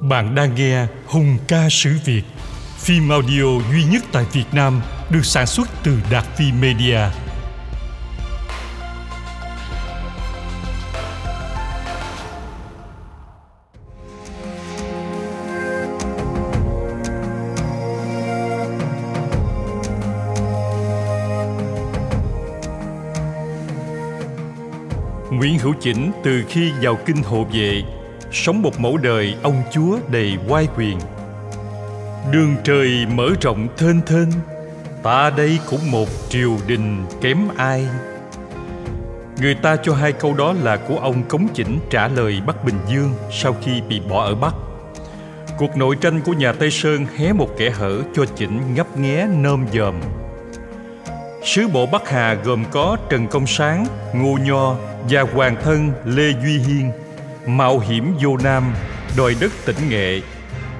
Bạn đang nghe Hùng ca sử Việt, phim audio duy nhất tại Việt Nam được sản xuất từ Đạt Phi Media. Nguyễn Hữu Chỉnh từ khi vào kinh hộ vệ sống một mẫu đời, ông chúa đầy oai quyền. Đường trời mở rộng thênh thênh, ta đây cũng một triều đình kém ai. Người ta cho hai câu đó là của ông cống chỉnh trả lời bắc bình dương sau khi bị bỏ ở bắc. Cuộc nội tranh của nhà tây sơn hé một kẻ hở cho chỉnh ngấp nghé nơm dòm. Sứ bộ bắc hà gồm có trần công sáng, ngô nho và hoàng thân lê duy hiên mạo hiểm vô Nam, đòi đất tỉnh Nghệ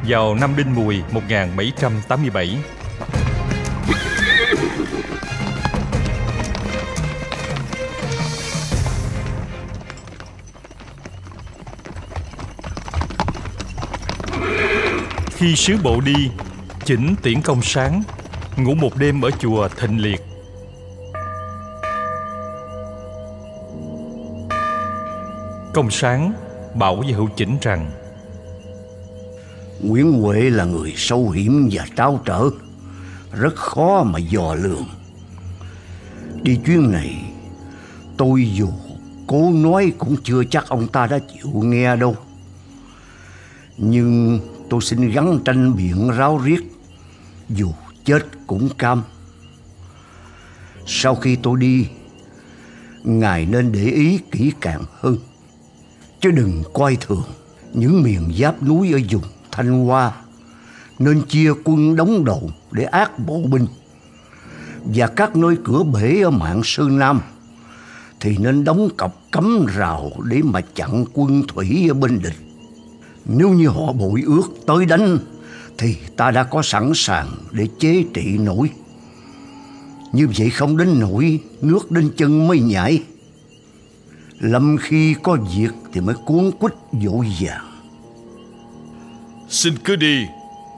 vào năm Đinh Mùi 1787. Khi sứ bộ đi, chỉnh tiễn công sáng, ngủ một đêm ở chùa Thịnh Liệt. Công sáng bảo với hữu chỉnh rằng, Nguyễn Huệ là người sâu hiểm và tráo trở, Rất khó mà dò lường. Đi chuyến này, Tôi dù cố nói cũng chưa chắc ông ta đã chịu nghe đâu. Nhưng tôi xin gắn tranh biện ráo riết, Dù chết cũng cam. Sau khi tôi đi, Ngài nên để ý kỹ càng hơn chứ đừng coi thường những miền giáp núi ở vùng Thanh Hoa, nên chia quân đóng đầu để ác bộ binh và các nơi cửa bể ở mạng Sơn Nam thì nên đóng cọc cấm rào để mà chặn quân thủy ở bên địch. Nếu như họ bội ước tới đánh thì ta đã có sẵn sàng để chế trị nổi. Như vậy không đến nổi nước đến chân mới nhảy. Lâm khi có việc thì mới cuốn quýt dỗ dàng Xin cứ đi,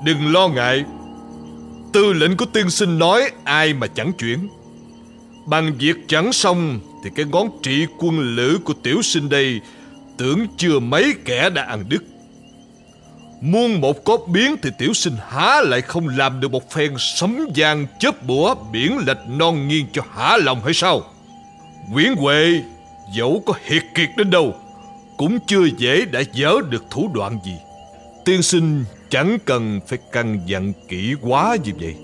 Đừng lo ngại. Tư lệnh của tiên sinh nói ai mà chẳng chuyển. Bằng việc chẳng xong Thì cái ngón trị quân lữ của tiểu sinh đây Tưởng chưa mấy kẻ đã ăn đứt. Muôn một có biến thì tiểu sinh há lại không làm được một phen sấm giang chớp bủa biển lệch non nghiêng cho hả lòng hay sao? Nguyễn Huệ! Dẫu có hiệt kiệt đến đâu, cũng chưa dễ đã dỡ được thủ đoạn gì. Tiên sinh chẳng cần phải căn dặn kỹ quá như vậy.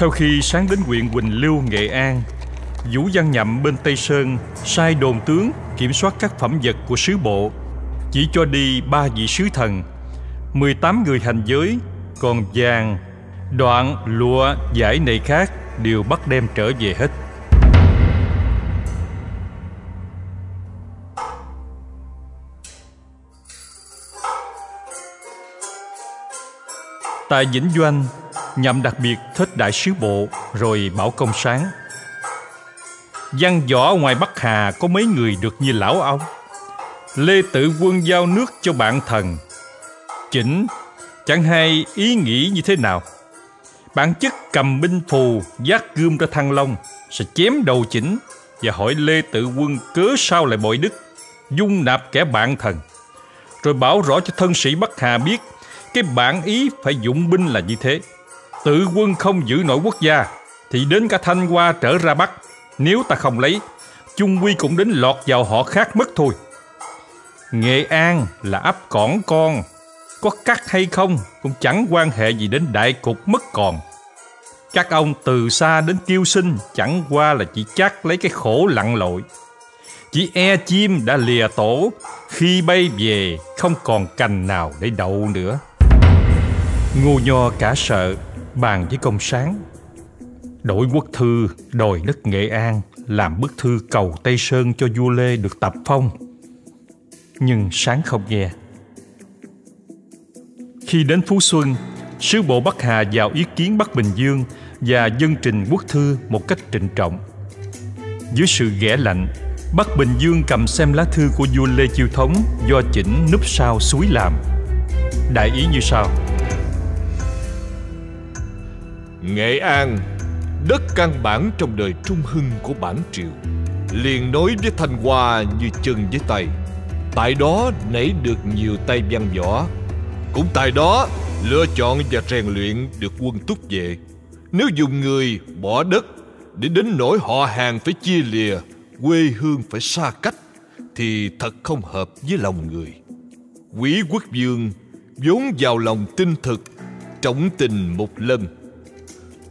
Sau khi sáng đến huyện Quỳnh Lưu, Nghệ An, Vũ Văn Nhậm bên Tây Sơn sai đồn tướng kiểm soát các phẩm vật của sứ bộ, chỉ cho đi ba vị sứ thần, 18 người hành giới, còn vàng, đoạn, lụa, giải này khác đều bắt đem trở về hết. Tại Vĩnh Doanh, nhằm đặc biệt thích đại sứ bộ, rồi bảo công sáng. Văn võ ngoài bắc hà có mấy người được như lão ông. Lê tự quân giao nước cho bạn thần. Chỉnh, chẳng hay ý nghĩ như thế nào? Bản chất cầm binh phù giác gươm ra thăng long, sẽ chém đầu chỉnh và hỏi lê tự quân cớ sao lại bội đức, dung nạp kẻ bạn thần. Rồi bảo rõ cho thân sĩ bắc hà biết, cái bản ý phải dụng binh là như thế tự quân không giữ nổi quốc gia, thì đến cả thanh hoa trở ra bắc. Nếu ta không lấy, chung quy cũng đến lọt vào họ khác mất thôi. Nghệ an là ấp cỏn con, có cắt hay không cũng chẳng quan hệ gì đến đại cục mất còn. Các ông từ xa đến kêu sinh chẳng qua là chỉ chắc lấy cái khổ lặn lội. Chỉ e chim đã lìa tổ, khi bay về không còn cành nào để đậu nữa. Ngô nho cả sợ bàn với công sáng Đổi quốc thư đòi đất Nghệ An làm bức thư cầu Tây Sơn cho vua Lê được tập phong. Nhưng sáng không nghe. Khi đến Phú Xuân, sứ bộ Bắc Hà vào ý kiến Bắc Bình Dương và dân trình quốc thư một cách trịnh trọng. Dưới sự ghẻ lạnh, Bắc Bình Dương cầm xem lá thư của vua Lê Chiêu Thống do chỉnh núp sau suối làm. Đại ý như sau. Nghệ An, đất căn bản trong đời trung hưng của bản triều, liền nối với Thanh Hoa như chân với tay. Tại đó nảy được nhiều tay văn võ, cũng tại đó lựa chọn và rèn luyện được quân túc vệ. Nếu dùng người bỏ đất để đến nỗi họ hàng phải chia lìa, quê hương phải xa cách, thì thật không hợp với lòng người. Quý quốc vương vốn vào lòng tinh thực, trọng tình một lần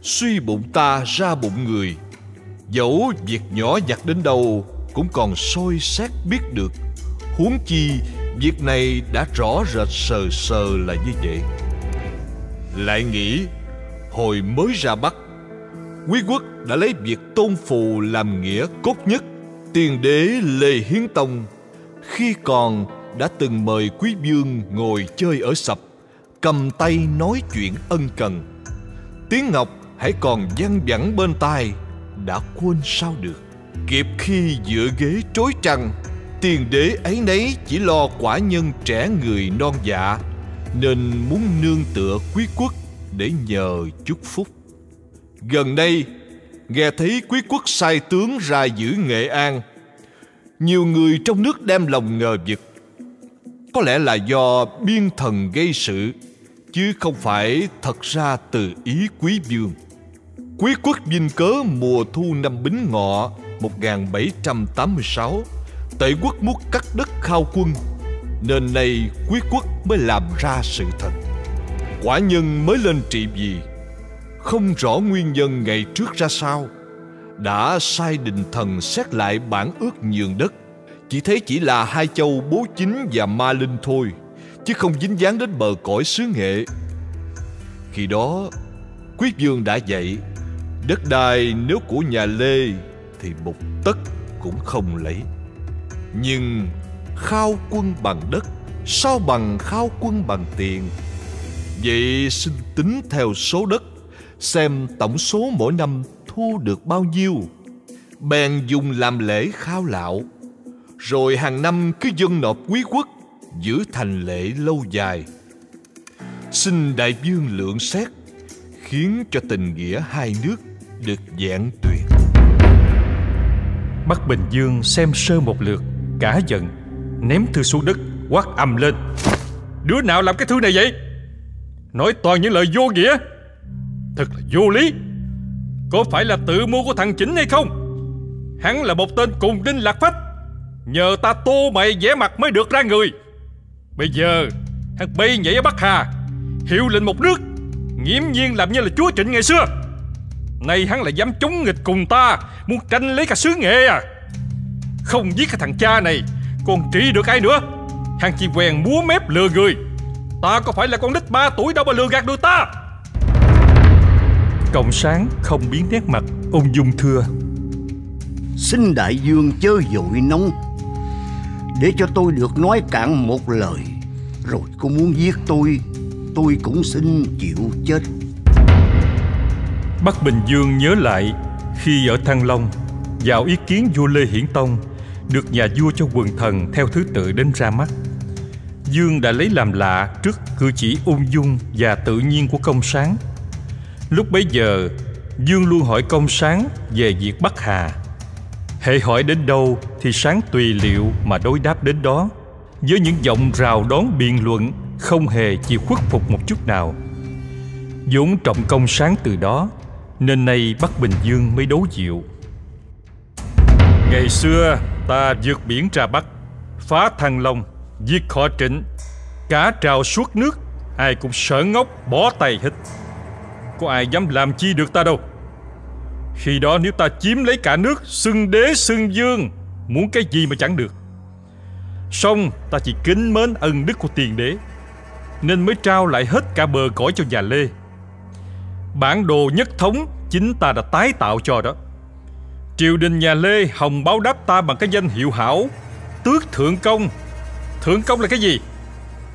suy bụng ta ra bụng người. Dẫu việc nhỏ nhặt đến đâu cũng còn soi xét biết được. Huống chi, việc này đã rõ rệt sờ sờ là như vậy. Lại nghĩ, hồi mới ra bắc, quý quốc đã lấy việc tôn phù làm nghĩa cốt nhất, tiền đế lê hiến tông, khi còn đã từng mời quý vương ngồi chơi ở sập, cầm tay nói chuyện ân cần. Tiếng ngọc hãy còn văng vẳng bên tai, đã quên sao được. Kịp khi dựa ghế trối trăng, tiền đế ấy nấy chỉ lo quả nhân trẻ người non dạ nên muốn nương tựa quý quốc để nhờ chúc phúc. Gần đây, nghe thấy quý quốc sai tướng ra giữ nghệ an. Nhiều người trong nước đem lòng ngờ vực. Có lẽ là do biên thần gây sự, chứ không phải thật ra từ ý quý vương. Quý quốc vinh cớ mùa thu năm Bính Ngọ 1786 Tể quốc muốn cắt đất khao quân, Nên nay quý quốc mới làm ra sự thật. Quả nhân mới lên trị vì Không rõ nguyên nhân ngày trước ra sao, Đã sai đình thần xét lại bản ước nhường đất. Chỉ thấy chỉ là hai châu bố chính và ma linh thôi, Chứ không dính dáng đến bờ cõi xứ nghệ. Khi đó, Quý vương đã dạy Đất đai nếu của nhà Lê Thì một tấc cũng không lấy. Nhưng khao quân bằng đất, Sao bằng khao quân bằng tiền? Vậy xin tính theo số đất, Xem tổng số mỗi năm thu được bao nhiêu. Bèn dùng làm lễ khao lạo. Rồi hàng năm cứ dân nộp quý quốc, Giữ thành lễ lâu dài. Xin đại vương lượng xét, Khiến cho tình nghĩa hai nước được giảng tuyệt Bắc Bình Dương xem sơ một lượt, Cả giận, Ném thư xuống đất, Quát ầm lên. Đứa nào làm cái thư này vậy? Nói toàn những lời vô nghĩa. Thật là vô lý. Có phải là tự mua của thằng Chỉnh hay không? Hắn là một tên cùng đinh lạc phách. Nhờ ta tô mày vẽ mặt mới được ra người. Bây giờ, Hắn bay nhảy ở Bắc Hà, Hiệu lệnh một nước, Nghiễm nhiên làm như là chúa Trịnh ngày xưa. Nay hắn lại dám chống nghịch cùng ta, Muốn tranh lấy cả xứ nghệ à? Không giết cái thằng cha này, Còn trị được ai nữa? Hắn chỉ quen múa mép lừa người. Ta có phải là con nít ba tuổi đâu mà lừa gạt được ta? Cộng sáng không biến nét mặt, Ông Dung thưa. Xin đại dương chớ dội nóng, Để cho tôi được nói cạn một lời. Rồi cô muốn giết tôi Tôi cũng xin chịu chết. Bắc Bình Dương nhớ lại khi ở Thăng Long vào ý kiến vua Lê Hiển Tông được nhà vua cho quần thần theo thứ tự đến ra mắt. Dương đã lấy làm lạ trước cử chỉ ung dung và tự nhiên của công sáng. Lúc bấy giờ, Dương luôn hỏi công sáng về việc Bắc Hà. Hệ hỏi đến đâu thì sáng tùy liệu mà đối đáp đến đó, với những giọng rào đón biện luận không hề chịu khuất phục một chút nào. dũng trọng công sáng từ đó nên nay Bắc Bình Dương mới đấu chịu. Ngày xưa, ta vượt biển ra Bắc, Phá Thăng Long, Giết họ trịnh. Cả trào suốt nước, Ai cũng sợ ngốc bỏ tay hết. Có ai dám làm chi được ta đâu. Khi đó nếu ta chiếm lấy cả nước, Xưng đế, xưng dương Muốn cái gì mà chẳng được. Xong, ta chỉ kính mến ân đức của tiền đế, Nên mới trao lại hết cả bờ cõi cho nhà Lê. Bản đồ nhất thống chính ta đã tái tạo cho đó. Triều đình nhà Lê hồng báo đáp ta bằng cái danh hiệu hảo, tước thượng công. Thượng công là cái gì?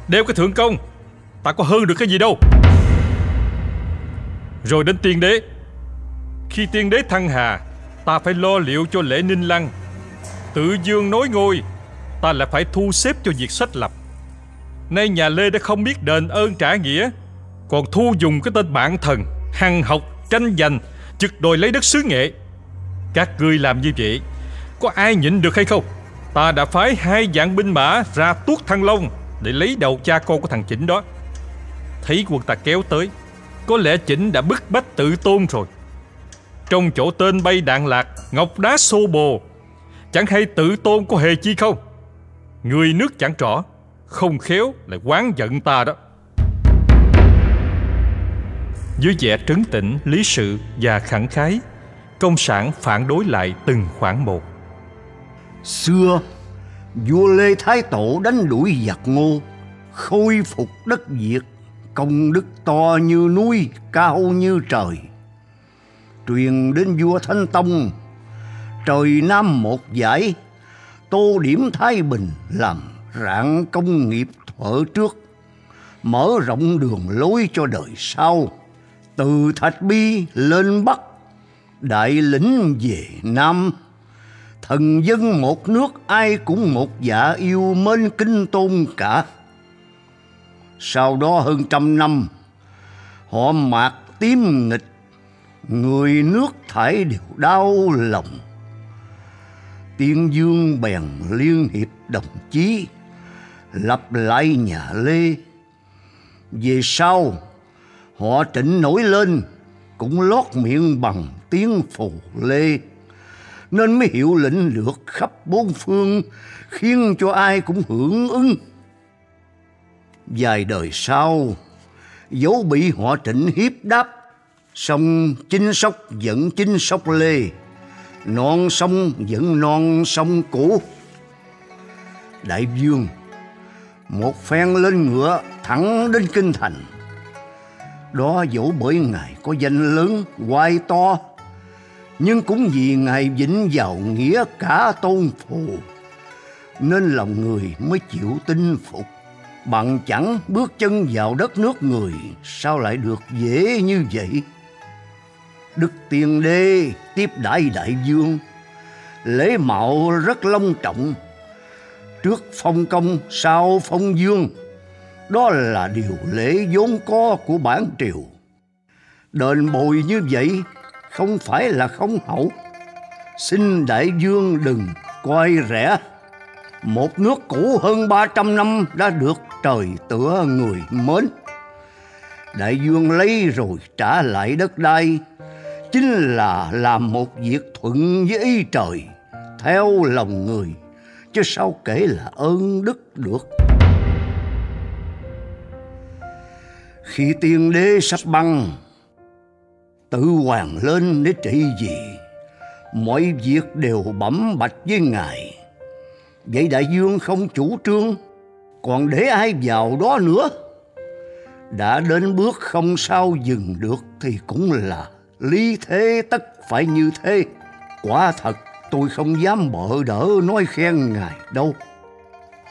Đeo cái thượng công, ta có hơn được cái gì đâu. Rồi đến tiên đế. Khi tiên đế thăng hà, ta phải lo liệu cho lễ ninh lăng. Tự dương nối ngôi, ta lại phải thu xếp cho việc sách lập. Nay nhà Lê đã không biết đền ơn trả nghĩa, còn thu dùng cái tên bạn thần, hằng học, tranh giành, chực đòi lấy đất xứ nghệ. Các ngươi làm như vậy, có ai nhịn được hay không? Ta đã phái hai vạn binh mã ra tuốt thăng long để lấy đầu cha con của thằng Chỉnh đó. Thấy quân ta kéo tới, có lẽ Chỉnh đã bức bách tự tôn rồi. Trong chỗ tên bay đạn lạc, ngọc đá xô bồ, chẳng hay tự tôn có hề chi không? Người nước chẳng rõ, không khéo lại quán giận ta đó. Dưới vẻ trấn tĩnh, lý sự và khẳng khái, công sản phản đối lại từng khoản một. Xưa, vua Lê Thái Tổ đánh đuổi giặc ngô, khôi phục đất Việt, công đức to như núi, cao như trời. Truyền đến vua Thanh Tông, trời Nam một giải, tô điểm Thái Bình làm rạng công nghiệp thuở trước, mở rộng đường lối cho đời sau. Từ Thạch Bi lên Bắc, đại lĩnh về Nam, thần dân một nước ai cũng một dạ yêu mến kinh tôn cả. Sau đó hơn trăm năm, họ mạc tím nghịch, người nước thải đều đau lòng. Tiên Dương bèn liên hiệp đồng chí, lập lại nhà Lê. Về sau, họ trịnh nổi lên, cũng lót miệng bằng tiếng phù Lê nên mới hiệu lệnh lượt khắp bốn phương, khiến cho ai cũng hưởng ứng. Vài đời sau, dấu bị họ trịnh hiếp đáp, sông chinh sóc vẫn chinh sóc lê, non sông vẫn non sông cũ. Đại vương, một phen lên ngựa thẳng đến kinh thành. Đó dẫu bởi ngài có danh lớn, hoài to, nhưng cũng vì ngài vĩnh vào nghĩa cả tôn phù nên lòng người mới chịu tin phục. Bằng chẳng bước chân vào đất nước người sao lại được dễ như vậy? Đức tiên đế tiếp đại đại vương lễ mạo rất long trọng. Trước phong công sau phong dương đó là điều lễ vốn có của bản triều đền bồi như vậy không phải là không hậu. Xin đại dương đừng coi rẻ. Một nước cũ hơn 300 năm đã được trời tựa người mến. Đại dương lấy rồi trả lại đất đai, chính là làm một việc thuận với ý trời, theo lòng người, chứ sao kể là ơn đức được. Khi tiên đế sắp băng, tự hoàng lên để trị gì mọi việc đều bẩm bạch với ngài. Vậy đại dương không chủ trương còn để ai vào đó nữa? Đã đến bước không sao dừng được thì cũng là lý thế tất phải như thế. Quả thật tôi không dám bợ đỡ nói khen ngài đâu.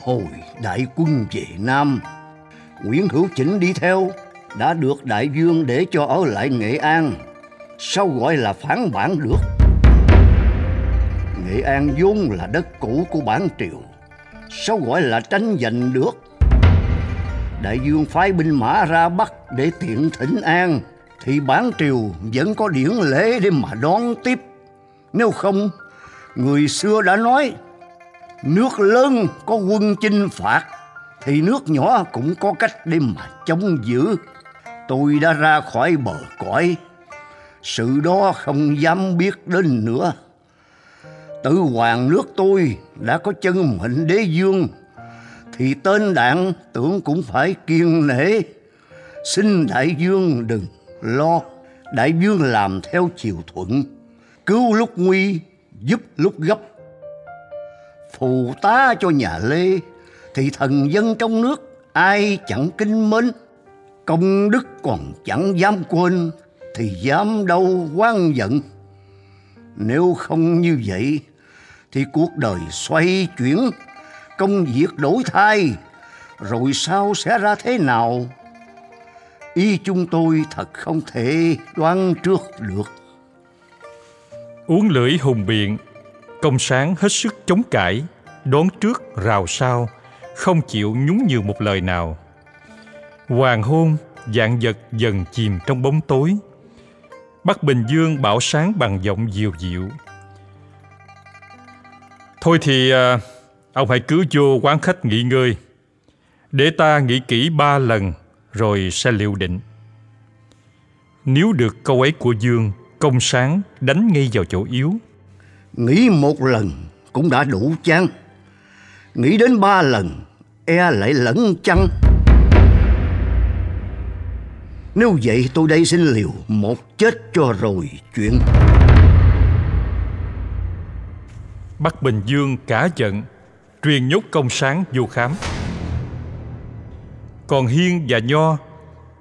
Hồi đại quân về nam nguyễn hữu chỉnh đi theo đã được đại dương để cho ở lại nghệ an. Sao gọi là phản bản được? Nghệ an vốn là đất cũ của bản triều. Sao gọi là tranh giành được? Đại dương phái binh mã ra bắc để tiện thỉnh an, thì bản triều vẫn có điển lễ để mà đón tiếp. Nếu không, người xưa đã nói, nước lớn có quân chinh phạt, thì nước nhỏ cũng có cách để mà chống giữ tôi đã ra khỏi bờ cõi. Sự đó không dám biết đến nữa. Tự hoàng nước tôi đã có chân mệnh đế dương, thì tên đạn tưởng cũng phải kiên nể. Xin đại dương đừng lo, đại dương làm theo chiều thuận, cứu lúc nguy, giúp lúc gấp. Phù tá cho nhà lê, thì thần dân trong nước ai chẳng kính mến? Công đức còn chẳng dám quên thì dám đâu quan giận. Nếu không như vậy thì cuộc đời xoay chuyển, công việc đổi thay, rồi sau sẽ ra thế nào? Ý chúng tôi thật không thể đoán trước được. Uống lưỡi hùng biện, công sáng hết sức chống cãi, đón trước rào sao không chịu nhún nhường một lời nào. Hoàng hôn, dạng vật dần chìm trong bóng tối. Bắc Bình Dương bảo sáng bằng giọng dịu dịu. Thôi thì à, ông hãy cứ vô quán khách nghỉ ngơi. Để ta nghĩ kỹ ba lần rồi sẽ liệu định. Nếu được câu ấy của Dương, công sáng đánh ngay vào chỗ yếu. Nghĩ một lần cũng đã đủ chăng? Nghĩ đến ba lần e lại lẫn chăng? Nếu vậy tôi đây xin liều một chết cho rồi chuyện. Bắc Bình Dương cả giận, truyền nhốt công sáng vô khám. Còn Hiên và Nho,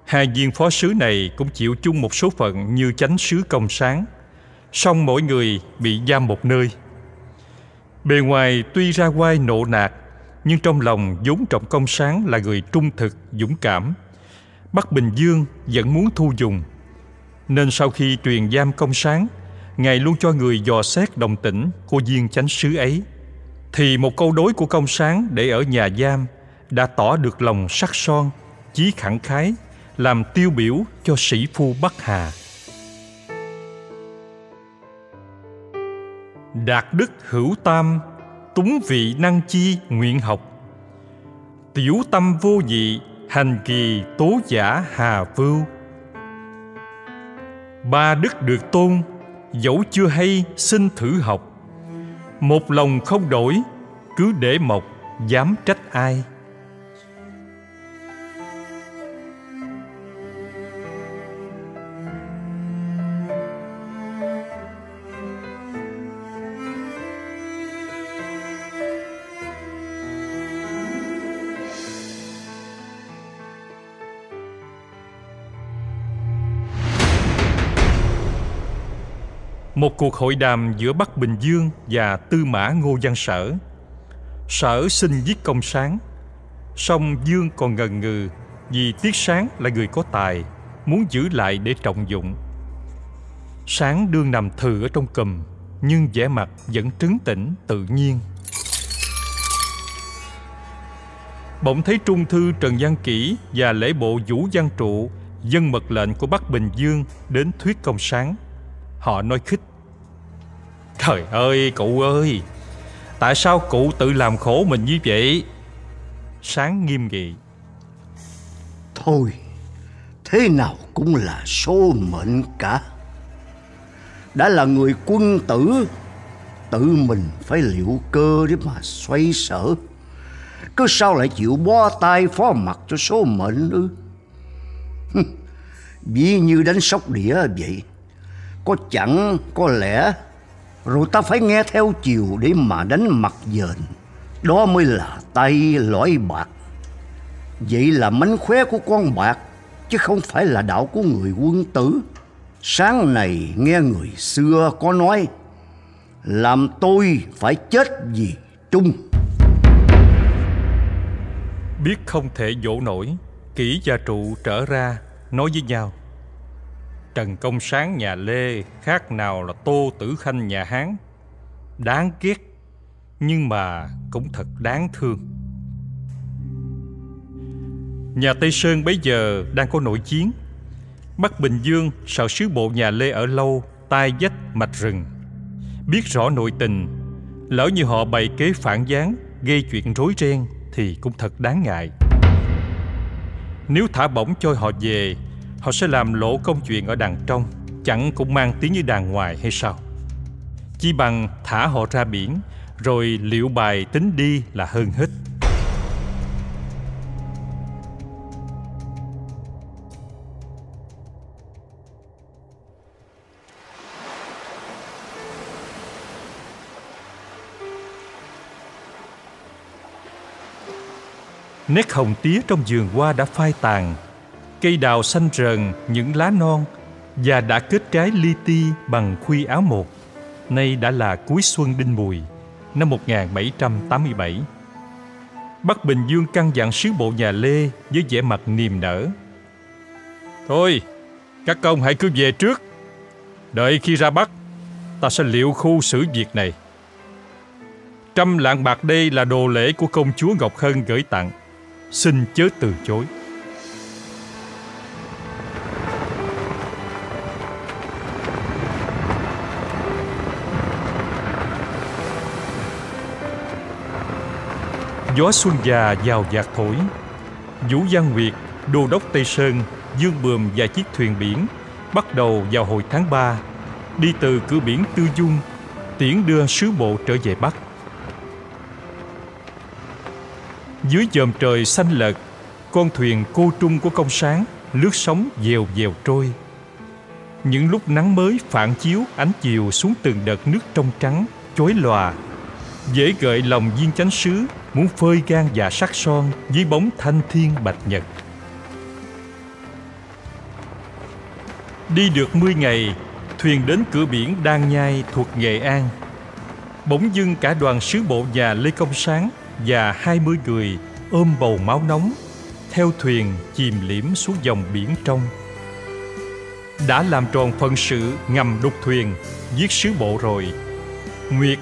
hai viên phó sứ này cũng chịu chung một số phận như chánh sứ công sáng, song mỗi người bị giam một nơi. Bề ngoài tuy ra quai nộ nạt, nhưng trong lòng vốn trọng công sáng là người trung thực, dũng cảm. Bắc Bình Dương vẫn muốn thu dùng, nên sau khi truyền giam công sáng, Ngài luôn cho người dò xét đồng tĩnh của viên chánh sứ ấy. Thì một câu đối của công sáng để ở nhà giam đã tỏ được lòng sắc son, chí khẳng khái, làm tiêu biểu cho sĩ phu Bắc Hà. Đạt đức hữu tam, túng vị năng chi nguyện học. Tiểu tâm vô dị, hành kỳ tố giả hà vưu. Ba đức được tôn, dẫu chưa hay xin thử học. Một lòng không đổi, cứ để mộc, dám trách ai. Một cuộc hội đàm giữa Bắc Bình Dương và Tư Mã Ngô Văn Sở. Sở xin giết công sáng, song Dương còn ngần ngừ vì Tiết Sáng là người có tài, muốn giữ lại để trọng dụng. Sáng đương nằm thừ ở trong cùm, nhưng vẻ mặt vẫn trấn tĩnh tự nhiên. Bỗng thấy trung thư Trần Văn Kỷ và lễ bộ Vũ Văn Trụ dân mật lệnh của Bắc Bình Dương đến thuyết công sáng. Họ nói khích Trời ơi, cụ ơi. Tại sao cụ tự làm khổ mình như vậy? Sáng nghiêm nghị. Thôi, Thế nào cũng là số mệnh cả. Đã là người quân tử, Tự mình phải liệu cơ để mà xoay sở. Cứ sao lại chịu bó tay phó mặt cho số mệnh ư? Ví như đánh sóc đĩa vậy, Có chẳng có lẽ rồi ta phải nghe theo chiều để mà đánh mặt dền. Đó mới là tay lõi bạc. Vậy là mánh khóe của con bạc, Chứ không phải là đạo của người quân tử. Sáng này nghe người xưa có nói, Làm tôi phải chết vì trung. Biết không thể dỗ nổi, kỹ gia trụ trở ra, Nói với nhau. Trần Công Sáng nhà Lê khác nào là Tô Tử Khanh nhà Hán. Đáng ghét, nhưng mà cũng thật đáng thương. Nhà Tây Sơn bấy giờ đang có nội chiến. Bắc Bình Dương sợ sứ bộ nhà Lê ở lâu, tai dách mạch rừng. Biết rõ nội tình, lỡ như họ bày kế phản gián, gây chuyện rối ren thì cũng thật đáng ngại. Nếu thả bổng cho họ về Họ sẽ làm lỗ công chuyện ở đằng trong, Chẳng cũng mang tiếng như đàn ngoài hay sao? Chỉ bằng thả họ ra biển, Rồi liệu bài tính đi là hơn hết. Nét hồng tía trong vườn hoa đã phai tàn Cây đào xanh rờn những lá non và đã kết trái li ti bằng khuy áo một. Nay đã là cuối xuân đinh mùi, năm 1787. Bắc Bình Dương căn dặn sứ bộ nhà Lê với vẻ mặt niềm nở. Thôi, các công hãy cứ về trước. Đợi khi ra Bắc, ta sẽ liệu khu xử việc này. Trăm lạng bạc đây là đồ lễ của công chúa Ngọc Hân gửi tặng. Xin chớ từ chối. Gió xuân già vào giạc thổi. Vũ Văn Nguyệt, đô đốc Tây Sơn Dương Bườm và chiếc thuyền biển Bắt đầu vào hồi tháng 3 Đi từ cửa biển Tư Dung Tiễn đưa sứ bộ trở về Bắc. Dưới dòm trời xanh lợt Con thuyền cô trung của công sáng Lướt sóng dèo dèo trôi. Những lúc nắng mới phản chiếu ánh chiều xuống từng đợt nước trong trắng Chói lòa Dễ gợi lòng viên chánh sứ Muốn phơi gan và sắc son Dưới bóng thanh thiên bạch nhật. Đi được 10 ngày, Thuyền đến cửa biển Đan Nhai thuộc Nghệ An. Bỗng dưng cả đoàn sứ bộ nhà Lê Công Sáng Và 20 người ôm bầu máu nóng, Theo thuyền chìm liễm xuống dòng biển trong. Đã làm tròn phận sự ngầm đục thuyền, Giết sứ bộ rồi. Nguyệt,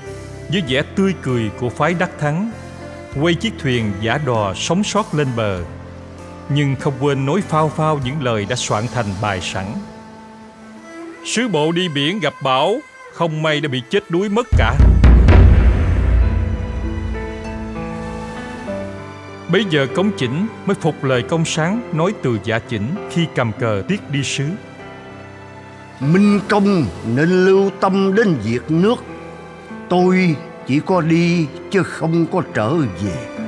với vẻ tươi cười của phái đắc thắng quay chiếc thuyền giả đò sống sót lên bờ. Nhưng không quên nối phao phao những lời đã soạn thành bài sẵn. Sứ bộ đi biển gặp bão, không may đã bị chết đuối mất cả. Bây giờ cống chỉnh mới phục lời công sáng nói từ giả chỉnh khi cầm cờ tiết đi sứ. Minh công nên lưu tâm đến việc nước. Tôi chỉ có đi chứ không có trở về.